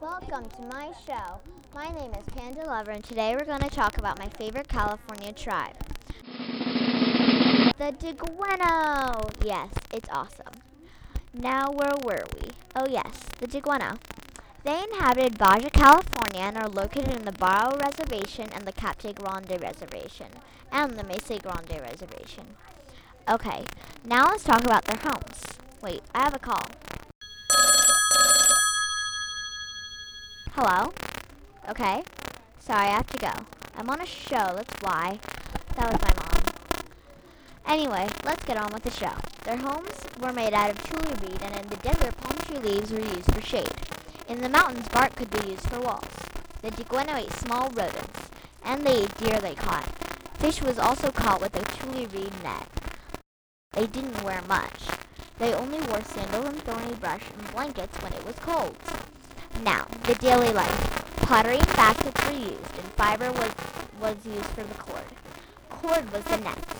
to my show. My name is Panda Lover, and today we're going to talk about my favorite California tribe. The Diegueño! Yes, it's awesome. Now, where were we? Oh, yes, the Diegueño. They inhabited Baja California and are located in the Barro Reservation and the Capitan Grande Reservation and the Mesa Grande Reservation. Okay, now let's talk about their homes. Wait, I have a call. Hello? Okay. Sorry, I have to go. I'm on a show, that's why. That was my mom. Anyway, let's get on with the show. Their homes were made out of tule reed, and in the desert, palm tree leaves were used for shade. In the mountains, bark could be used for walls. The Diegueño ate small rodents, and they ate deer they caught. Fish was also caught with a tule reed net. They didn't wear much. They only wore sandals and thorny brush and blankets when it was cold. Now, the daily life. Pottery and baskets were used, and fiber was, was used for the cord. Cord was the nets.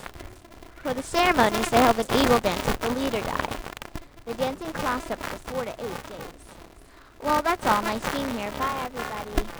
For the ceremonies, they held an eagle dance if the leader died. The dancing lasted up to four to eight days. Well, that's all. Nice being here. Bye, everybody.